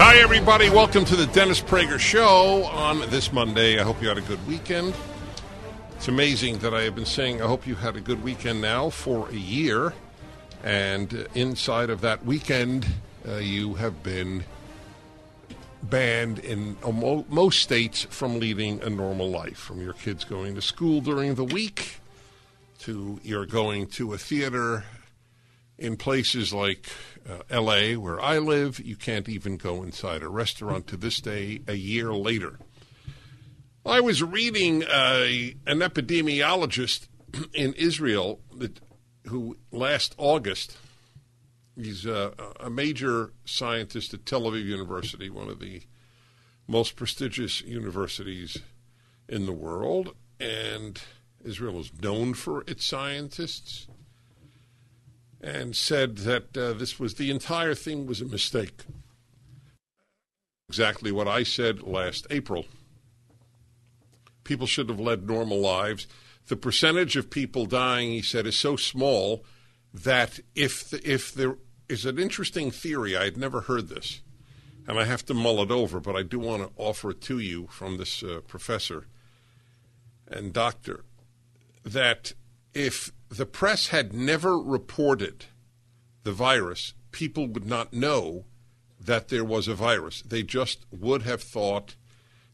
Hi, everybody. Welcome to the Dennis Prager Show on this Monday. I hope you had a good weekend. It's amazing that I have been saying, I hope you had a good weekend now for a year. And inside of that weekend, uh, you have been banned in most states from leading a normal life, from your kids going to school during the week to your going to a theater in places like uh, L.A., where I live, you can't even go inside a restaurant to this day, a year later. I was reading uh, an epidemiologist in Israel that, who last August, he's uh, a major scientist at Tel Aviv University, one of the most prestigious universities in the world, and Israel is known for its scientists and said that uh, this was the entire thing was a mistake. Exactly what I said last April. People should have led normal lives. The percentage of people dying, he said, is so small that if the, if there is an interesting theory, I had never heard this, and I have to mull it over, but I do want to offer it to you from this uh, professor and doctor that if the press had never reported the virus, people would not know that there was a virus. They just would have thought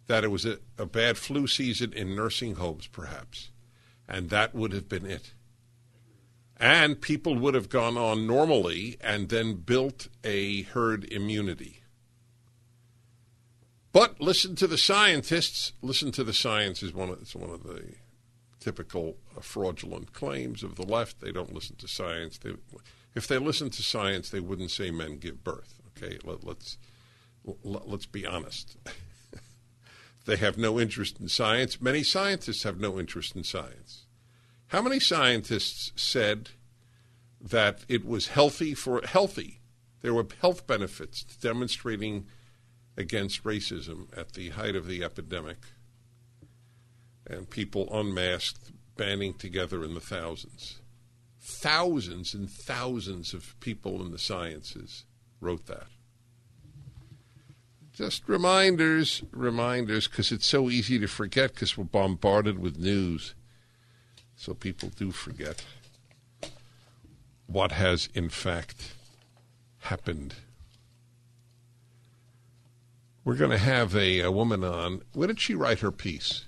that it was a, a, bad flu season in nursing homes, perhaps. And that would have been it. And people would have gone on normally and then built a herd immunity. But listen to the scientists. Listen to the science is one of, it's one of the typical fraudulent claims of the left. They don't listen to science. They, if they listen to science, they wouldn't say men give birth. Okay, Let, let's let, let's be honest. they have no interest in science. Many scientists have no interest in science. How many scientists said that it was healthy for healthy? There were health benefits to demonstrating against racism at the height of the epidemic and people unmasked, banding together in the thousands. Thousands and thousands of people in the sciences wrote that. Just reminders, reminders, because it's so easy to forget because we're bombarded with news. So people do forget what has in fact happened. We're going to have a, a woman on. When did she write her piece?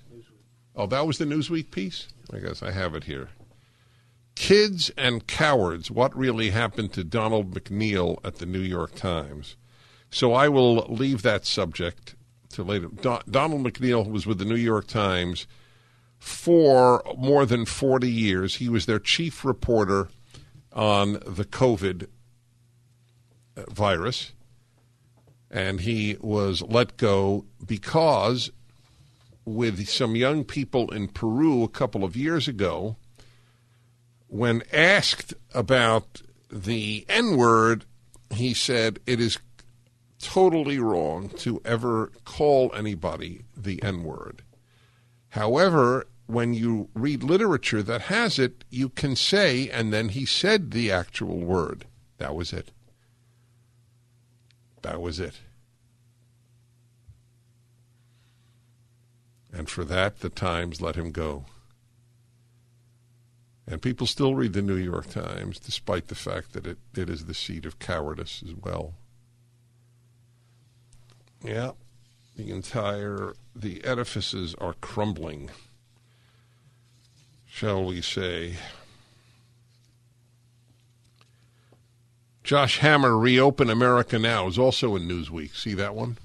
Oh, that was the Newsweek piece? I guess I have it here. Kids and Cowards What Really Happened to Donald McNeil at the New York Times. So I will leave that subject to later. Do- Donald McNeil was with the New York Times for more than 40 years. He was their chief reporter on the COVID uh, virus. And he was let go because with some young people in Peru a couple of years ago. When asked about the N word, he said it is totally wrong to ever call anybody the N word. However, when you read literature that has it, you can say, and then he said the actual word. That was it. That was it. And for that, the Times let him go. And people still read the New York Times, despite the fact that it, it is the seat of cowardice as well. Yeah, the entire, the edifices are crumbling, shall we say. Josh Hammer, Reopen America Now, is also in Newsweek. See that one?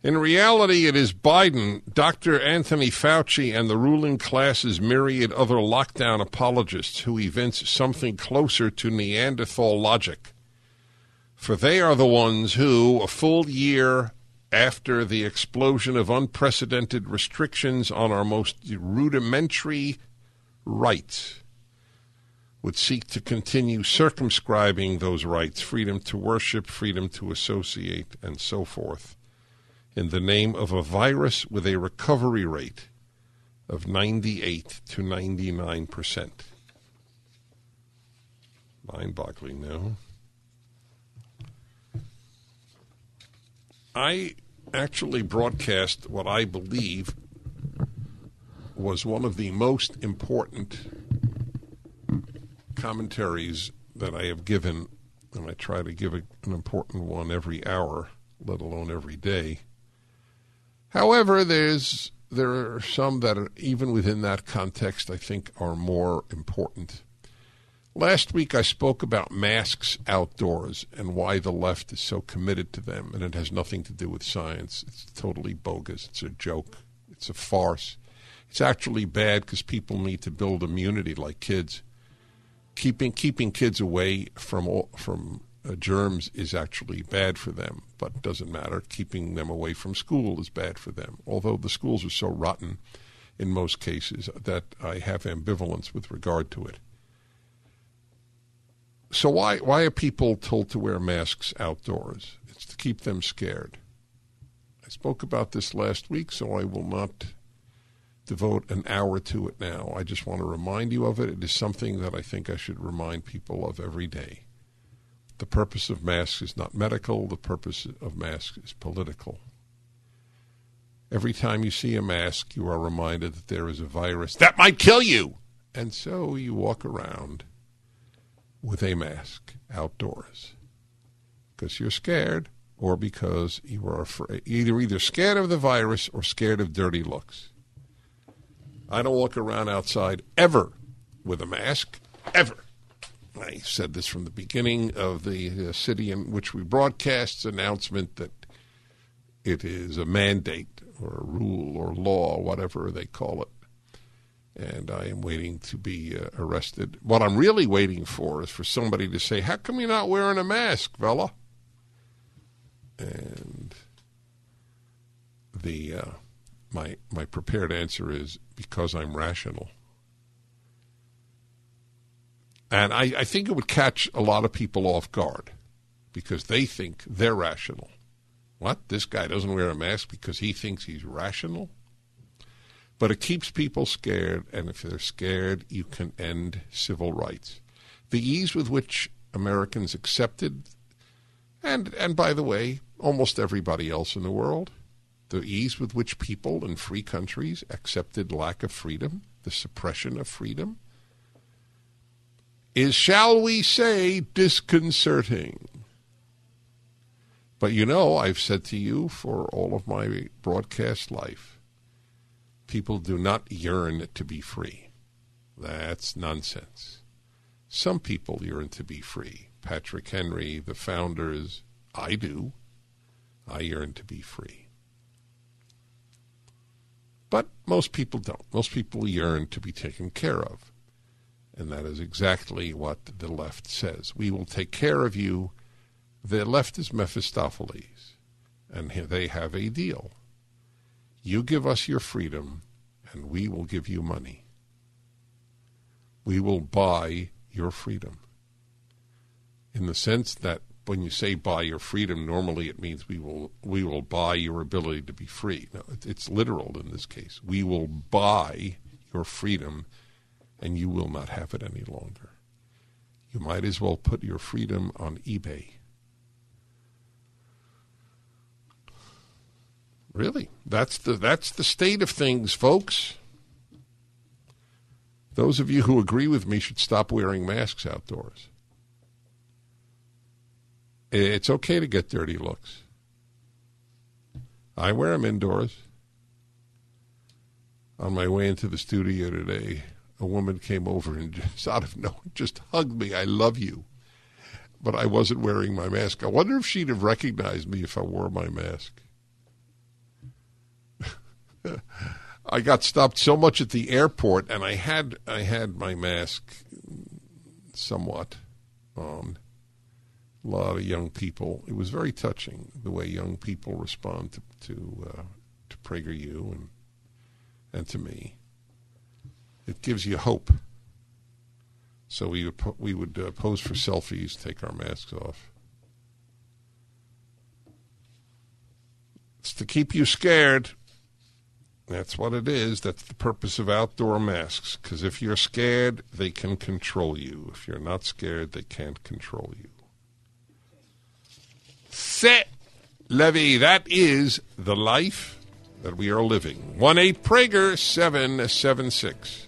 In reality, it is Biden, Dr. Anthony Fauci, and the ruling class's myriad other lockdown apologists who evince something closer to Neanderthal logic. For they are the ones who, a full year after the explosion of unprecedented restrictions on our most rudimentary rights, would seek to continue circumscribing those rights freedom to worship, freedom to associate, and so forth in the name of a virus with a recovery rate of 98 to 99 percent. Mind boggling now. I actually broadcast what I believe was one of the most important commentaries that I have given, and I try to give an important one every hour, let alone every day, However, there's there are some that are even within that context I think are more important. Last week I spoke about masks outdoors and why the left is so committed to them, and it has nothing to do with science. It's totally bogus. It's a joke. It's a farce. It's actually bad because people need to build immunity like kids. Keeping keeping kids away from all, from uh, germs is actually bad for them, but doesn't matter. Keeping them away from school is bad for them, although the schools are so rotten in most cases that I have ambivalence with regard to it. So why why are people told to wear masks outdoors? It's to keep them scared. I spoke about this last week, so I will not devote an hour to it now. I just want to remind you of it. It is something that I think I should remind people of every day. The purpose of masks is not medical, the purpose of masks is political. Every time you see a mask, you are reminded that there is a virus that might kill you. And so you walk around with a mask outdoors because you're scared or because you are afraid. Either either scared of the virus or scared of dirty looks. I don't walk around outside ever with a mask, ever. I said this from the beginning of the uh, city in which we broadcast announcement that it is a mandate or a rule or law, whatever they call it. And I am waiting to be uh, arrested. What I'm really waiting for is for somebody to say, How come you're not wearing a mask, fella? And the uh, my my prepared answer is because I'm rational. And I, I think it would catch a lot of people off guard because they think they're rational. What? This guy doesn't wear a mask because he thinks he's rational? But it keeps people scared, and if they're scared, you can end civil rights. The ease with which Americans accepted, and, and by the way, almost everybody else in the world, the ease with which people in free countries accepted lack of freedom, the suppression of freedom, is, shall we say, disconcerting. But you know, I've said to you for all of my broadcast life, people do not yearn to be free. That's nonsense. Some people yearn to be free. Patrick Henry, the founders, I do. I yearn to be free. But most people don't. Most people yearn to be taken care of. And that is exactly what the left says. We will take care of you. The left is Mephistopheles, and they have a deal. You give us your freedom, and we will give you money. We will buy your freedom. In the sense that when you say buy your freedom, normally it means we will we will buy your ability to be free. No, it's literal in this case. We will buy your freedom and you will not have it any longer. You might as well put your freedom on eBay. Really, that's the that's the state of things, folks. Those of you who agree with me should stop wearing masks outdoors. It's okay to get dirty looks. I wear them indoors. On my way into the studio today, a woman came over and just out of nowhere just hugged me. I love you. But I wasn't wearing my mask. I wonder if she'd have recognized me if I wore my mask. I got stopped so much at the airport, and I had I had my mask somewhat on. A lot of young people. It was very touching the way young people respond to to, uh, to PragerU and and to me. It gives you hope. So we would po- we would uh, pose for selfies, take our masks off. It's to keep you scared. That's what it is. That's the purpose of outdoor masks. Because if you're scared, they can control you. If you're not scared, they can't control you. Set, Levy. That is the life that we are living. 1 8 Prager 776.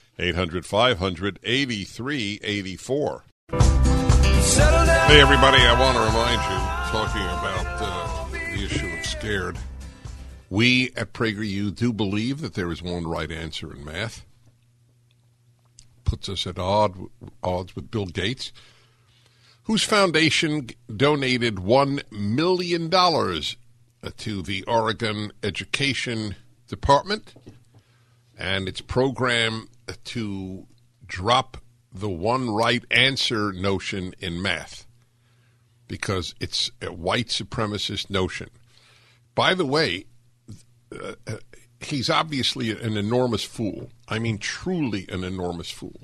800 500 8384. Hey, everybody, I want to remind you, talking about uh, the issue of scared, we at PragerU do believe that there is one right answer in math. Puts us at odd, odds with Bill Gates, whose foundation donated $1 million to the Oregon Education Department and its program to drop the one right answer notion in math because it's a white supremacist notion. By the way, uh, he's obviously an enormous fool. I mean, truly an enormous fool.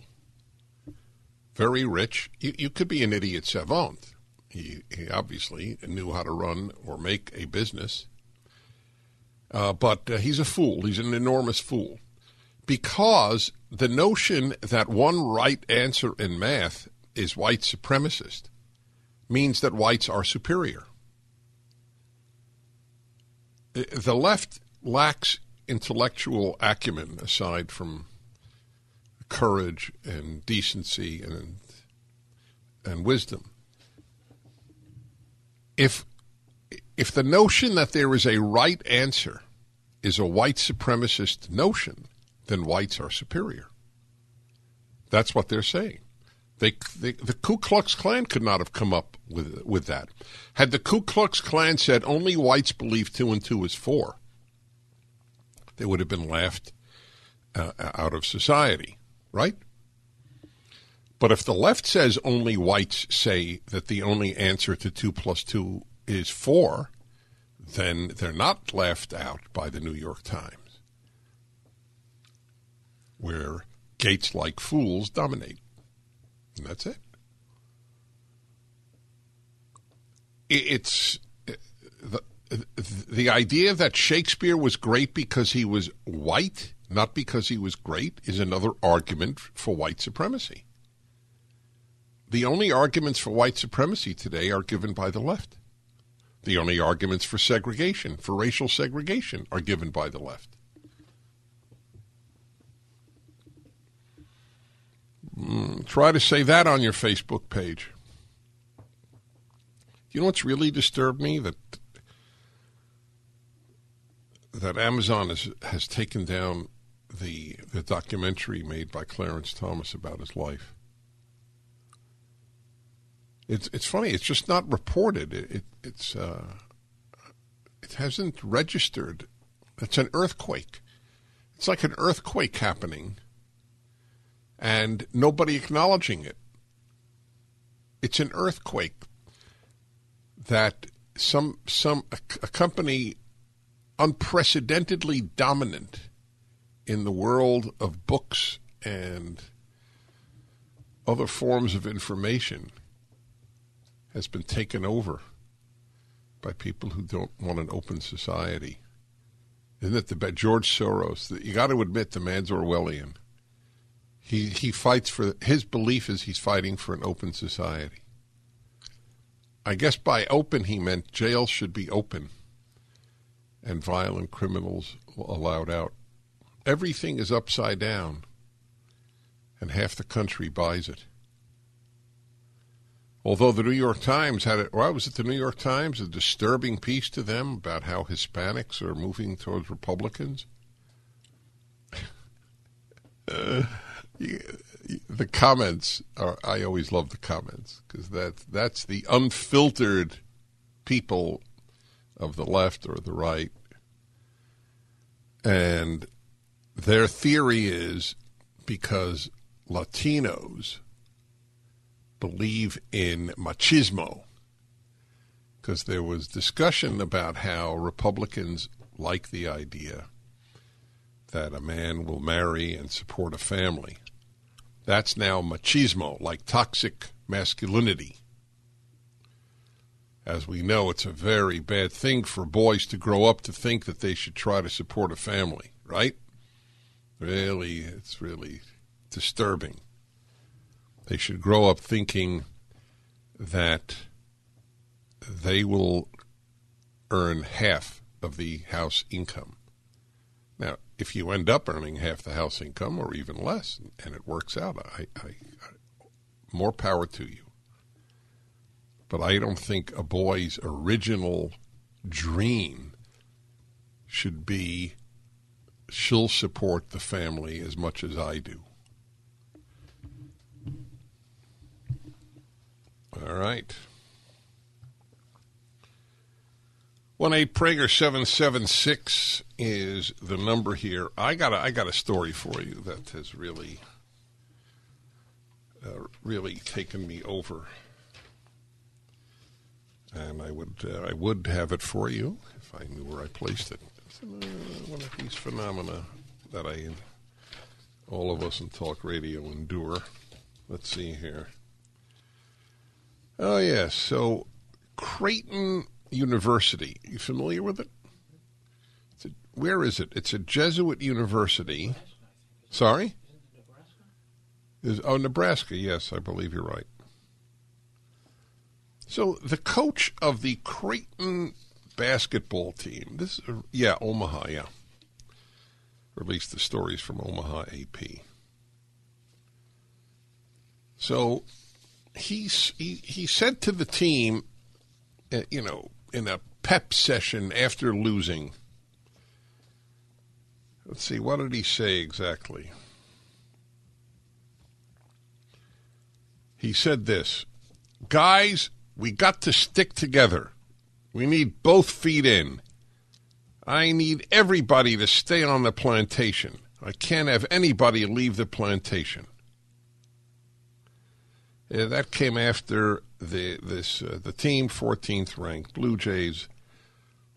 Very rich. You, you could be an idiot savant. He, he, obviously knew how to run or make a business. Uh, but uh, he's a fool. He's an enormous fool because the notion that one right answer in math is white supremacist means that whites are superior. The left lacks intellectual acumen aside from courage and decency and and wisdom. If if the notion that there is a right answer is a white supremacist notion, then whites are superior. That's what they're saying. They, they, the Ku Klux Klan could not have come up with with that. Had the Ku Klux Klan said only whites believe two and two is four, they would have been laughed uh, out of society, right? But if the left says only whites say that the only answer to two plus two is four, then they're not laughed out by the New York Times where Gates like fools dominate. And that's it. It's the, the idea that Shakespeare was great because he was white, not because he was great, is another argument for white supremacy. The only arguments for white supremacy today are given by the left. The only arguments for segregation, for racial segregation, are given by the left. Mm, try to say that on your Facebook page. You know what's really disturbed me that that Amazon has has taken down the the documentary made by Clarence Thomas about his life. It's it's funny. It's just not reported. It, it it's uh, it hasn't registered. It's an earthquake. It's like an earthquake happening and nobody acknowledging it. It's an earthquake that some some a, a company unprecedentedly dominant in the world of books and other forms of information has been taken over by people who don't want an open society. Isn't it the George Soros? You got to admit the man's Orwellian. He he fights for his belief is he's fighting for an open society. I guess by open he meant jails should be open and violent criminals allowed out. Everything is upside down, and half the country buys it. Although the New York Times had it, well, was it the New York Times, a disturbing piece to them about how Hispanics are moving towards Republicans? uh, the comments are, I always love the comments because that, that's the unfiltered people of the left or the right. And their theory is because Latinos believe in machismo, because there was discussion about how Republicans like the idea that a man will marry and support a family. That's now machismo, like toxic masculinity. As we know, it's a very bad thing for boys to grow up to think that they should try to support a family, right? Really, it's really disturbing. They should grow up thinking that they will earn half of the house income. Now, if you end up earning half the house income or even less, and it works out, I, I, I, more power to you. But I don't think a boy's original dream should be she'll support the family as much as I do. All right. One eight Prager seven seven six is the number here. I got a, I got a story for you that has really uh, really taken me over, and I would uh, I would have it for you if I knew where I placed it. Uh, one of these phenomena that I all of us in talk radio endure. Let's see here. Oh, yes. So, Creighton University. You familiar with it? A, where is it? It's a Jesuit university. Sorry? Is, oh, Nebraska. Yes, I believe you're right. So, the coach of the Creighton basketball team, this, yeah, Omaha, yeah. Released the stories from Omaha AP. So, he, he, he said to the team, uh, you know, in a pep session after losing, let's see, what did he say exactly? He said this Guys, we got to stick together. We need both feet in. I need everybody to stay on the plantation. I can't have anybody leave the plantation. Yeah, that came after the this uh, the team 14th ranked Blue Jays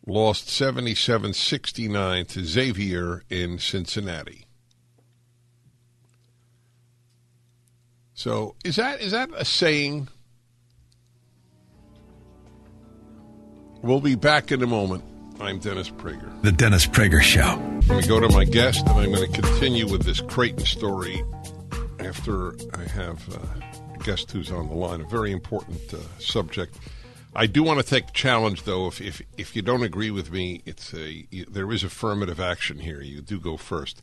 lost 77-69 to Xavier in Cincinnati. So, is that is that a saying? We'll be back in a moment. I'm Dennis Prager. The Dennis Prager Show. Let me go to my guest, and I'm going to continue with this Creighton story after I have. Uh, guest who's on the line. A very important uh, subject. I do want to take a challenge, though. If, if if you don't agree with me, it's a there is affirmative action here. You do go first.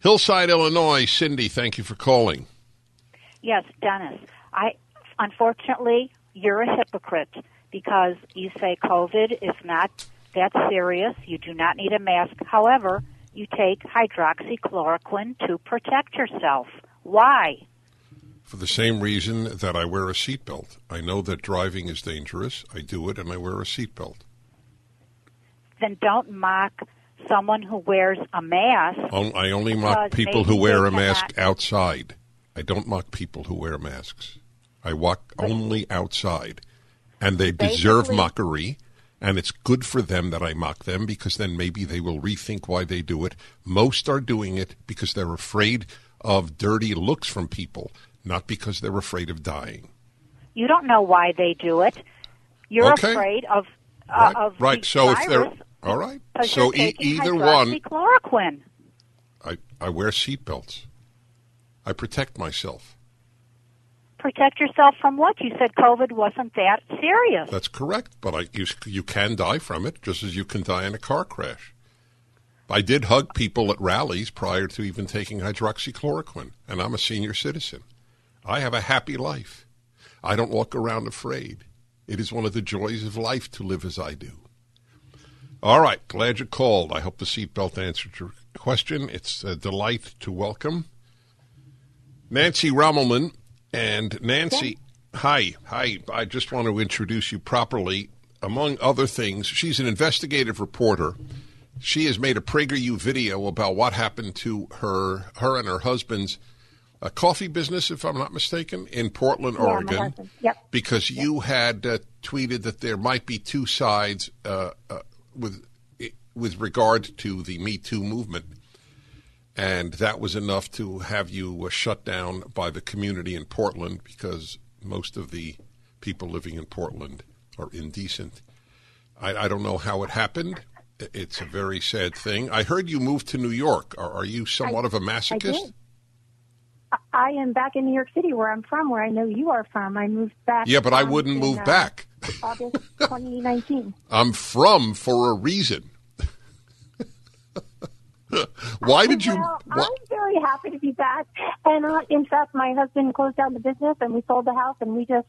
Hillside, Illinois. Cindy, thank you for calling. Yes, Dennis. I unfortunately you're a hypocrite because you say COVID is not that serious. You do not need a mask. However, you take hydroxychloroquine to protect yourself. Why? For the same reason that I wear a seatbelt. I know that driving is dangerous. I do it and I wear a seatbelt. Then don't mock someone who wears a mask. I only mock people who wear a mask outside. I don't mock people who wear masks. I walk only outside. And they deserve mockery And it's good for them that I mock them because then maybe they will rethink why they do it. Most are doing it because they're afraid of dirty looks from people, not because they're afraid of dying. You don't know why they do it. You're Okay. afraid of uh, Right. of right. So if they're all right, so e- either one. I, I wear seatbelts. I protect myself. Protect yourself from what? You said COVID wasn't that serious. That's correct, but I, you, you can die from it just as you can die in a car crash. I did hug people at rallies prior to even taking hydroxychloroquine, and I'm a senior citizen. I have a happy life. I don't walk around afraid. It is one of the joys of life to live as I do. All right, glad you called. I hope the seatbelt answered your question. It's a delight to welcome Nancy Rommelmann. And Nancy, hi, hi. I just want to introduce you properly. Among other things, she's an investigative reporter. She has made a PragerU video about what happened to her, her and her husband's uh, coffee business, if I'm not mistaken, in Portland, Yeah, Oregon. Yep. Because you had uh, tweeted that there might be two sides uh, uh, with with regard to the Me Too movement, and that was enough to have you uh, shut down by the community in Portland because most of the people living in Portland are indecent. I, I don't know how it happened. It's a very sad thing. I heard you moved to New York. Are, are you somewhat of a masochist? I- am back in New York City, where I'm from, where I know you are from. I moved back. Yeah, but I wouldn't in, move uh, back. August 2019. I'm from for a reason. Why did you? Well, I'm very happy to be back. And uh, in fact, my husband closed down the business, and we sold the house, and we just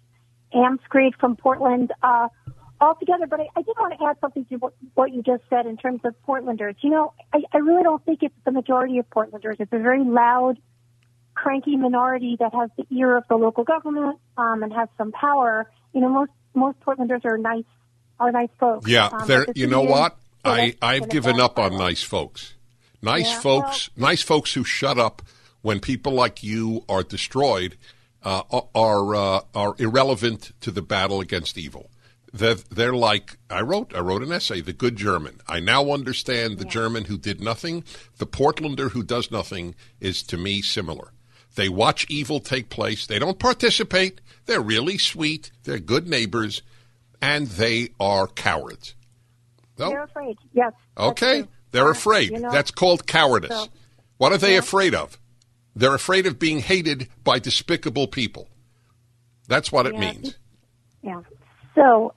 amscrayed from Portland uh, altogether. But I, I did want to add something to what, what you just said in terms of Portlanders. You know, I, I really don't think it's the majority of Portlanders. It's a very loud, cranky minority that has the ear of the local government um, and has some power. You know, most most Portlanders are nice, are nice folks. Yeah, Um, there. but the You know what? I I've given up on nice folks. Nice Yeah, folks, nice folks who shut up when people like you are destroyed uh, are uh, are irrelevant to the battle against evil. They're, they're like I wrote. I wrote an essay, "The Good German." I now understand the German who did nothing. The Portlander who does nothing is to me similar. They watch evil take place. They don't participate. They're really sweet. They're good neighbors, and they are cowards. No? They're afraid. Yes. Okay, they're Uh, afraid. you know, That's called cowardice. so- what are they afraid of? They're afraid of being hated by despicable people. That's what it Yeah. means. Yeah. So,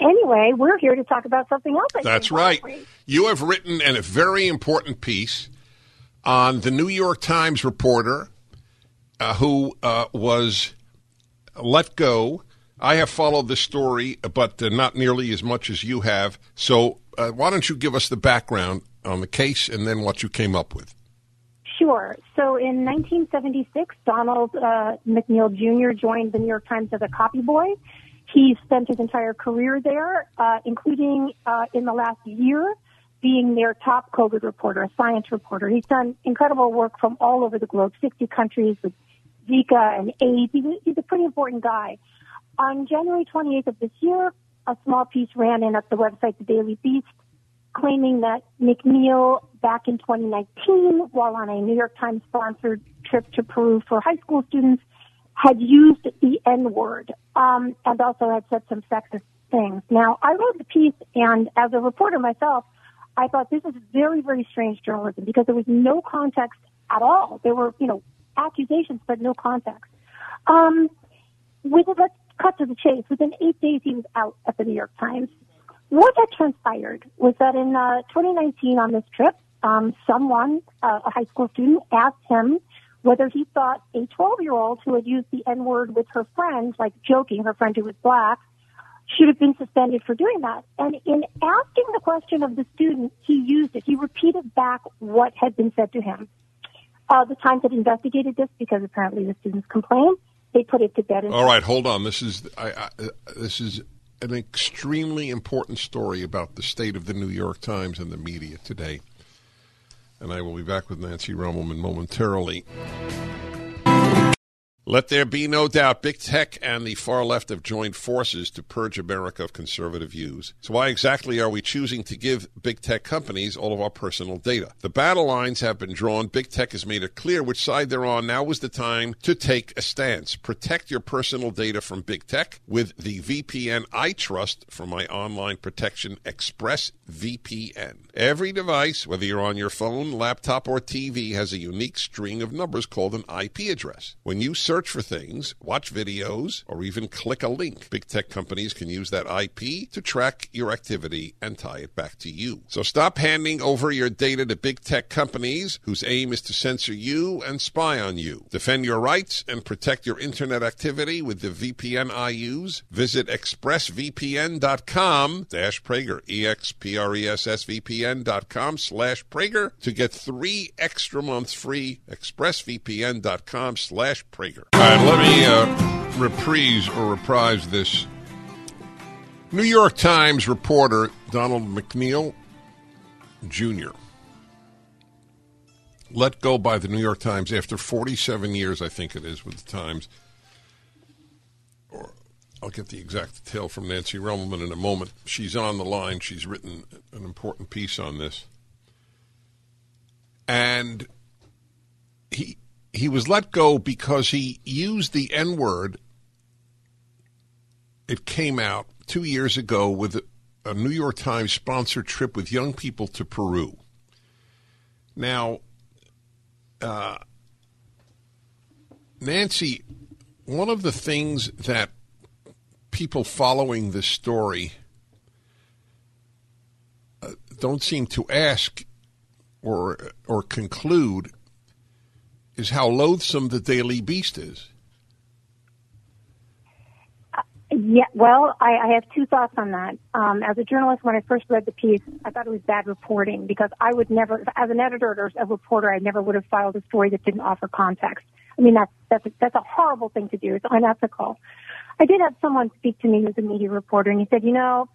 anyway, we're here to talk about something else. I That's right. You have written a very important piece on the New York Times reporter uh, who uh, was let go. I have followed this story, but uh, not nearly as much as you have. So, uh, why don't you give us the background on the case and then what you came up with? Sure. So, in 1976, Donald uh, McNeil Jr. joined the New York Times as a copy boy. He spent his entire career there, uh, including in the last year being their top COVID reporter, a science reporter. He's done incredible work from all over the globe, 60 countries with Zika and AIDS. He's a, he's a pretty important guy. On January 28th of this year, a small piece ran in at the website The Daily Beast claiming that McNeil back in 2019, while on a New York Times sponsored trip to Peru for high school students, had used the N word um, and also had said some sexist things. Now, I wrote the piece, and as a reporter myself, I thought this is very, very strange journalism because there was no context at all. There were, you know, accusations, but no context. Um, with let's cut to the chase. Within eight days, he was out at the New York Times. What had transpired was that in uh, 2019, on this trip, um, someone, uh, a high school student, asked him whether he thought a 12-year-old who had used the N-word with her friend, like joking, her friend who was black, should have been suspended for doing that. And in asking the question of the student, he used it. He repeated back what had been said to him. Uh, the Times had investigated this because apparently the students complained. They put it to bed. All right, hold on. This is I, I, this is an extremely important story about the state of the New York Times and the media today. And I will be back with Nancy Rommelmann momentarily. Let there be no doubt, big tech and the far left have joined forces to purge America of conservative views. So, why exactly are we choosing to give big tech companies all of our personal data? The battle lines have been drawn. Big tech has made it clear which side they're on. Now is the time to take a stance. Protect your personal data from big tech with the VPN I trust for my online protection, Express VPN. Every device, whether you're on your phone, laptop, or TV, has a unique string of numbers called an IP address. When you search for things, watch videos, or even click a link. Big tech companies can use that IP to track your activity and tie it back to you. So stop handing over your data to big tech companies whose aim is to censor you and spy on you. Defend your rights and protect your internet activity with the VPN I use. Visit expressvpn.com dash Prager, E-X-P-R-E-S-S-V-P-N.com slash Prager to get three extra months free. expressvpn.com slash Prager. All right, let me uh, reprise or reprise this. New York Times reporter Donald McNeil Jr. let go by the New York Times after 47 years, I think it is, with the Times. Or I'll get the exact detail from Nancy Rommelmann in a moment. She's on the line. She's written an important piece on this. And he he was let go because he used the N word. It came out two years ago with a, New York Times sponsored trip with young people to Peru. Now, uh, Nancy, one of the things that people following this story uh, don't seem to ask or or conclude is how loathsome the Daily Beast is. Yeah, well, I, I have two thoughts on that. Um, as a journalist, when I first read the piece, I thought it was bad reporting because I would never, as an editor or a reporter, I never would have filed a story that didn't offer context. I mean, that's that's a, that's a horrible thing to do. It's unethical. I did have someone speak to me who's a media reporter, and he said, you know,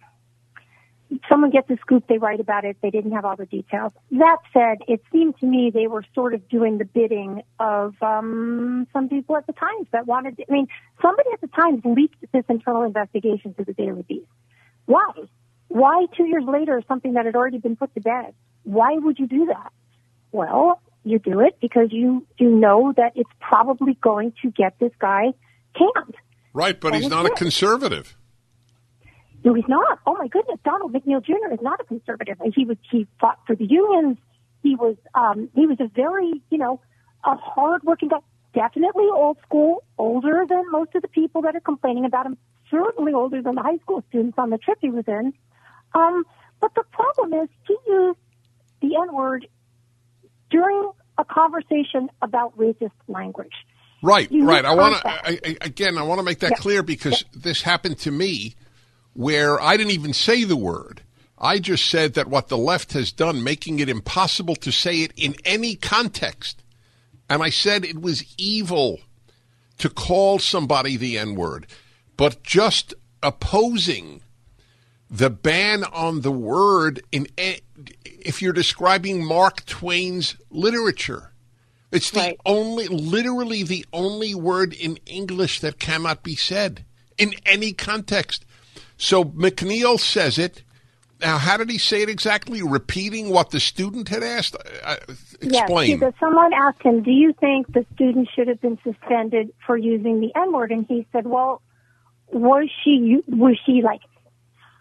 someone gets a scoop, they write about it, they didn't have all the details. That said, it seemed to me they were sort of doing the bidding of um, some people at the Times that wanted. To, I mean, somebody at the Times leaked this internal investigation to the Daily Beast. Why? Why two years later something that had already been put to bed? Why would you do that? Well, you do it because you you know that it's probably going to get this guy canned. Right, but and he's not a conservative. No, he's not. Oh my goodness, Donald McNeil Jr. is not a conservative. He was he fought for the unions. He was um, he was a very you know a hardworking guy. Definitely old school, older than most of the people that are complaining about him. Certainly older than the high school students on the trip he was in. Um, but the problem is he used the N word during a conversation about racist language. Right, right. I want to again. I want to make that clear because this happened to me where I didn't even say the word. I just said that what the left has done, making it impossible to say it in any context. And I said it was evil to call somebody the N word, but just opposing the ban on the word in if you're describing Mark Twain's literature. It's the right. only, literally the only word in English that cannot be said in any context. So McNeil says it. Now, how did he say it exactly? Repeating what the student had asked? Uh, explain. Yes, because someone asked him, Do you think the student should have been suspended for using the N word? And he said, Well, was she, was she like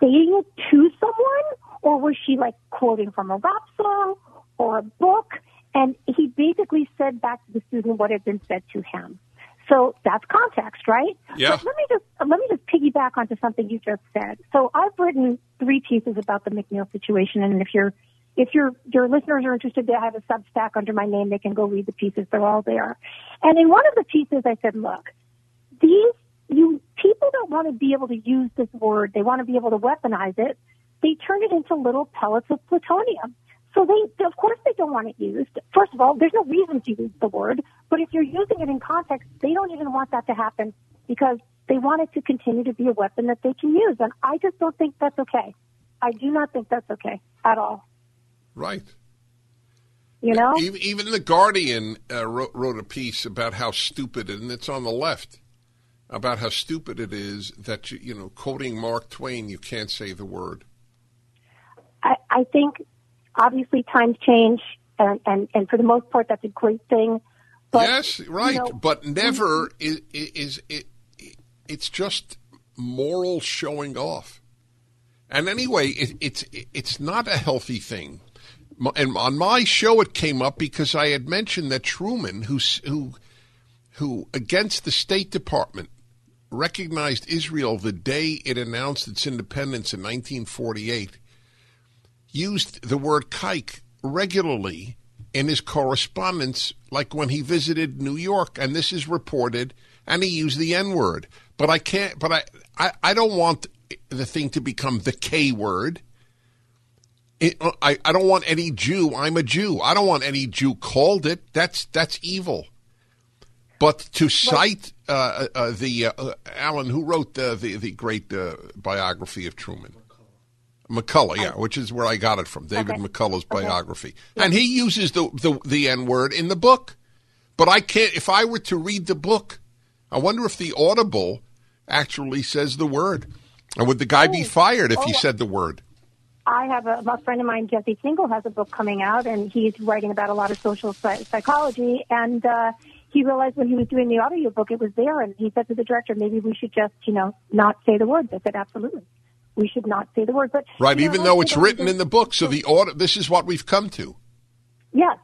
saying it to someone? Or was she like quoting from a rap song or a book? And he basically said back to the student what had been said to him. So that's context, right? Yeah. But let me just let me just piggyback onto something you just said. So I've written three pieces about the McNeil situation, and if you're if your your listeners are interested, I have a Substack under my name. They can go read the pieces; they're all there. And in one of the pieces, I said, look, these you people don't want to be able to use this word. They want to be able to weaponize it. They turn it into little pellets of plutonium. So they, of course, they don't want it used. First of all, there's no reason to use the word, but if you're using it in context, they don't even want that to happen because they want it to continue to be a weapon that they can use. And I just don't think that's okay. I do not think that's okay at all. Right. You know, even, the Guardian uh, wrote, wrote a piece about how stupid, and it's on the left, about how stupid it is that you, you know, quoting Mark Twain, you can't say the word. I, I think obviously times change, and, and and for the most part, that's a great thing. But, yes, right, you know, but never mm-hmm. is, is it. It's just moral showing off. And anyway, it, it's it's not a healthy thing. And on my show, it came up because I had mentioned that Truman, who who who against the State Department recognized Israel the day it announced its independence in 1948, used the word kike regularly in his correspondence, like when he visited New York, and this is reported, and he used the N word. But I can't. But I, I, I don't want the thing to become the K word. It, I, I don't want any Jew. I'm a Jew. I don't want any Jew called it. That's that's evil. But to cite uh, uh, the uh, Alan, who wrote the the, the great uh, biography of Truman, McCullough, yeah, which is where I got it from, David Okay. McCullough's biography, and he uses the the, the N word in the book. But I can't. If I were to read the book, I wonder if the Audible actually says the word, and would the guy be Oh. fired if he Oh. said the word? I have a, a friend of mine, Jesse Singal, has a book coming out, and he's writing about a lot of social psy- psychology. And uh, he realized when he was doing the audio book, it was there, and he said to the director, "Maybe we should just, you know, not say the word." I said, "Absolutely, we should not say the word." But Right, you know, even though it's written in the book. So the order. This is what we've come to. Yes.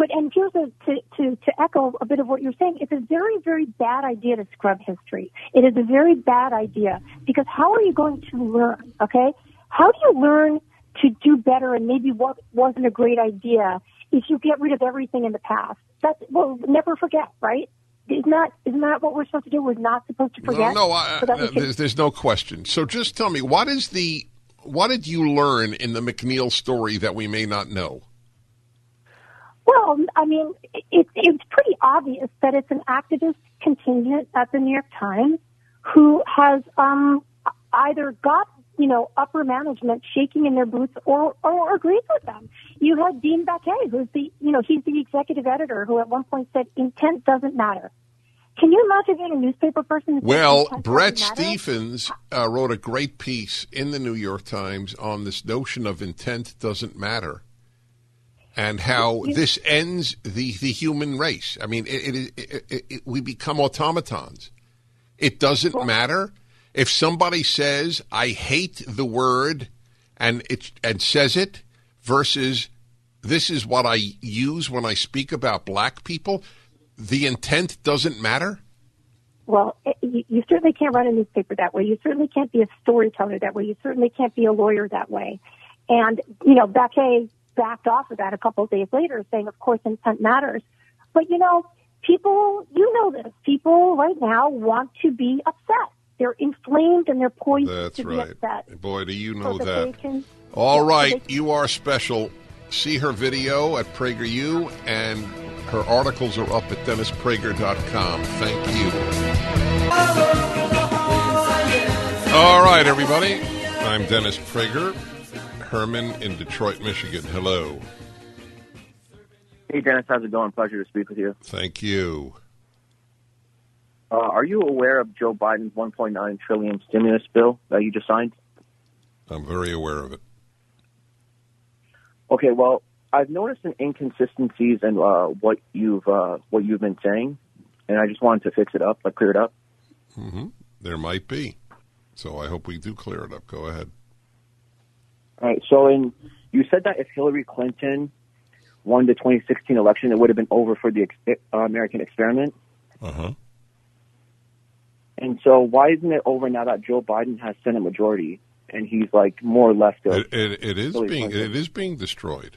But and here's a, to, to, to echo a bit of what you're saying, it's a very, very bad idea to scrub history. It is a very bad idea because how are you going to learn, okay? How do you learn to do better and maybe what wasn't a great idea if you get rid of everything in the past? That's, well, never forget, right? Isn't that, isn't that what we're supposed to do? We're not supposed to forget. No, no, I, so uh, there's, there's no question. So just tell me, what is the what did you learn in the McNeil story that we may not know? Well, I mean, it, it's pretty obvious that it's an activist contingent at the New York Times who has um, either got you know upper management shaking in their boots or, or agrees with them. You had Dean Baquet, who's the you know he's the executive editor, who at one point said intent doesn't matter. Can you imagine being a newspaper person? Well, Bret? Stephens uh, wrote a great piece in the New York Times on this notion of intent doesn't matter, and how this ends the, the human race. I mean, it, it, it, we become automatons. It doesn't matter if somebody says I hate the word and it and says it versus this is what I use when I speak about black people. The intent doesn't matter. Well, eh, you, you certainly can't run a newspaper that way. You certainly can't be a storyteller that way. You certainly can't be a lawyer that way. And, you know, Baquet backed off of that a couple of days later saying, of course, intent matters. But, you know, people, you know this, people right now want to be upset. They're inflamed and they're poised That's to right. be upset. Boy, do you So know that that. can- All yeah, so right, you are special. See her video at PragerU, and her articles are up at DennisPrager.com. Thank you. All right, everybody. I'm Dennis Prager, Herman in Detroit, Michigan. Hello. Hey, Dennis, how's it going? Pleasure to speak with you. Thank you. Uh, are you aware of Joe Biden's 1.9 trillion stimulus bill that you just signed? I'm very aware of it. Okay, well, I've noticed some inconsistencies in uh, what you've uh, what you've been saying, and I just wanted to fix it up, like clear it up. hmm There might be. So I hope we do clear it up. Go ahead. All right. So, in you said that if Hillary Clinton won the 2016 election, it would have been over for the ex- uh, American experiment. Uh huh. And so, why isn't it over now that Joe Biden has Senate majority and he's like more left of? It, it, it is being it is being destroyed.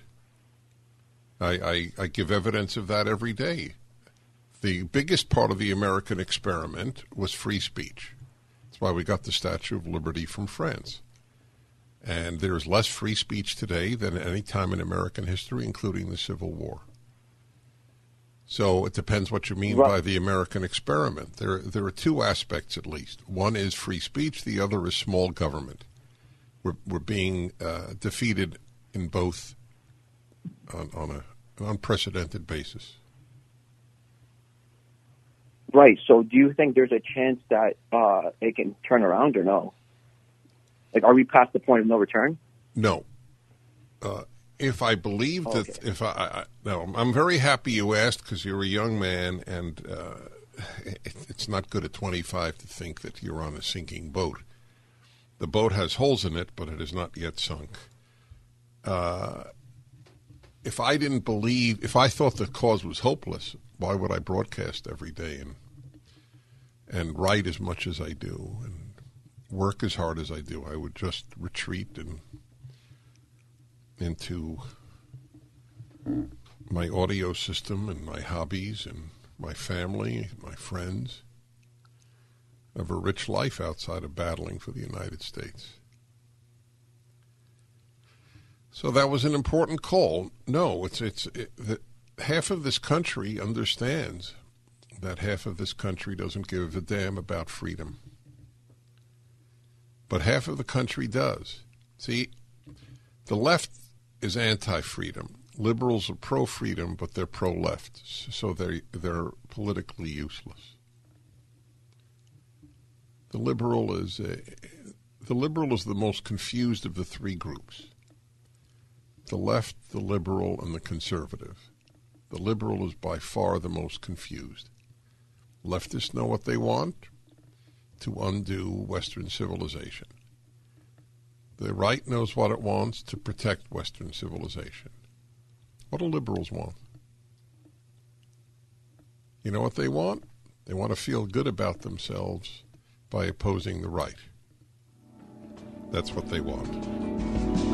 I, I I give evidence of that every day. The biggest part of the American experiment was free speech. That's why we got the Statue of Liberty from France. And there's less free speech today than any time in American history, including the Civil War. So it depends what you mean Right. by the American experiment. There, there are two aspects at least. One is free speech. The other is small government. We're, we're being uh, defeated in both on, on a an unprecedented basis. Right. So, do you think there's a chance that uh, it can turn around or no? Like, are we past the point of no return? No. Uh, if I believe that, if I, I no, I'm very happy you asked because you're a young man, and uh, it, it's not good at 25 to think that you're on a sinking boat. The boat has holes in it, but it is not yet sunk. Uh, if I didn't believe, if I thought the cause was hopeless, why would I broadcast every day and and write as much as I do and work as hard as I do? I would just retreat and into my audio system and my hobbies and my family, my friends. Have a rich life outside of battling for the United States. So that was an important call. No, it's it's it, the, half of this country understands that half of this country doesn't give a damn about freedom. But half of the country does. See, the left is anti-freedom. Liberals are pro-freedom, but they're pro-left, so they they're politically useless. The liberal is a, the liberal is the most confused of the three groups. The left, the liberal, and the conservative. The liberal is by far the most confused. Leftists know what they want to undo Western civilization. The right knows what it wants to protect Western civilization. What do liberals want? You know what they want? They want to feel good about themselves by opposing the right. That's what they want.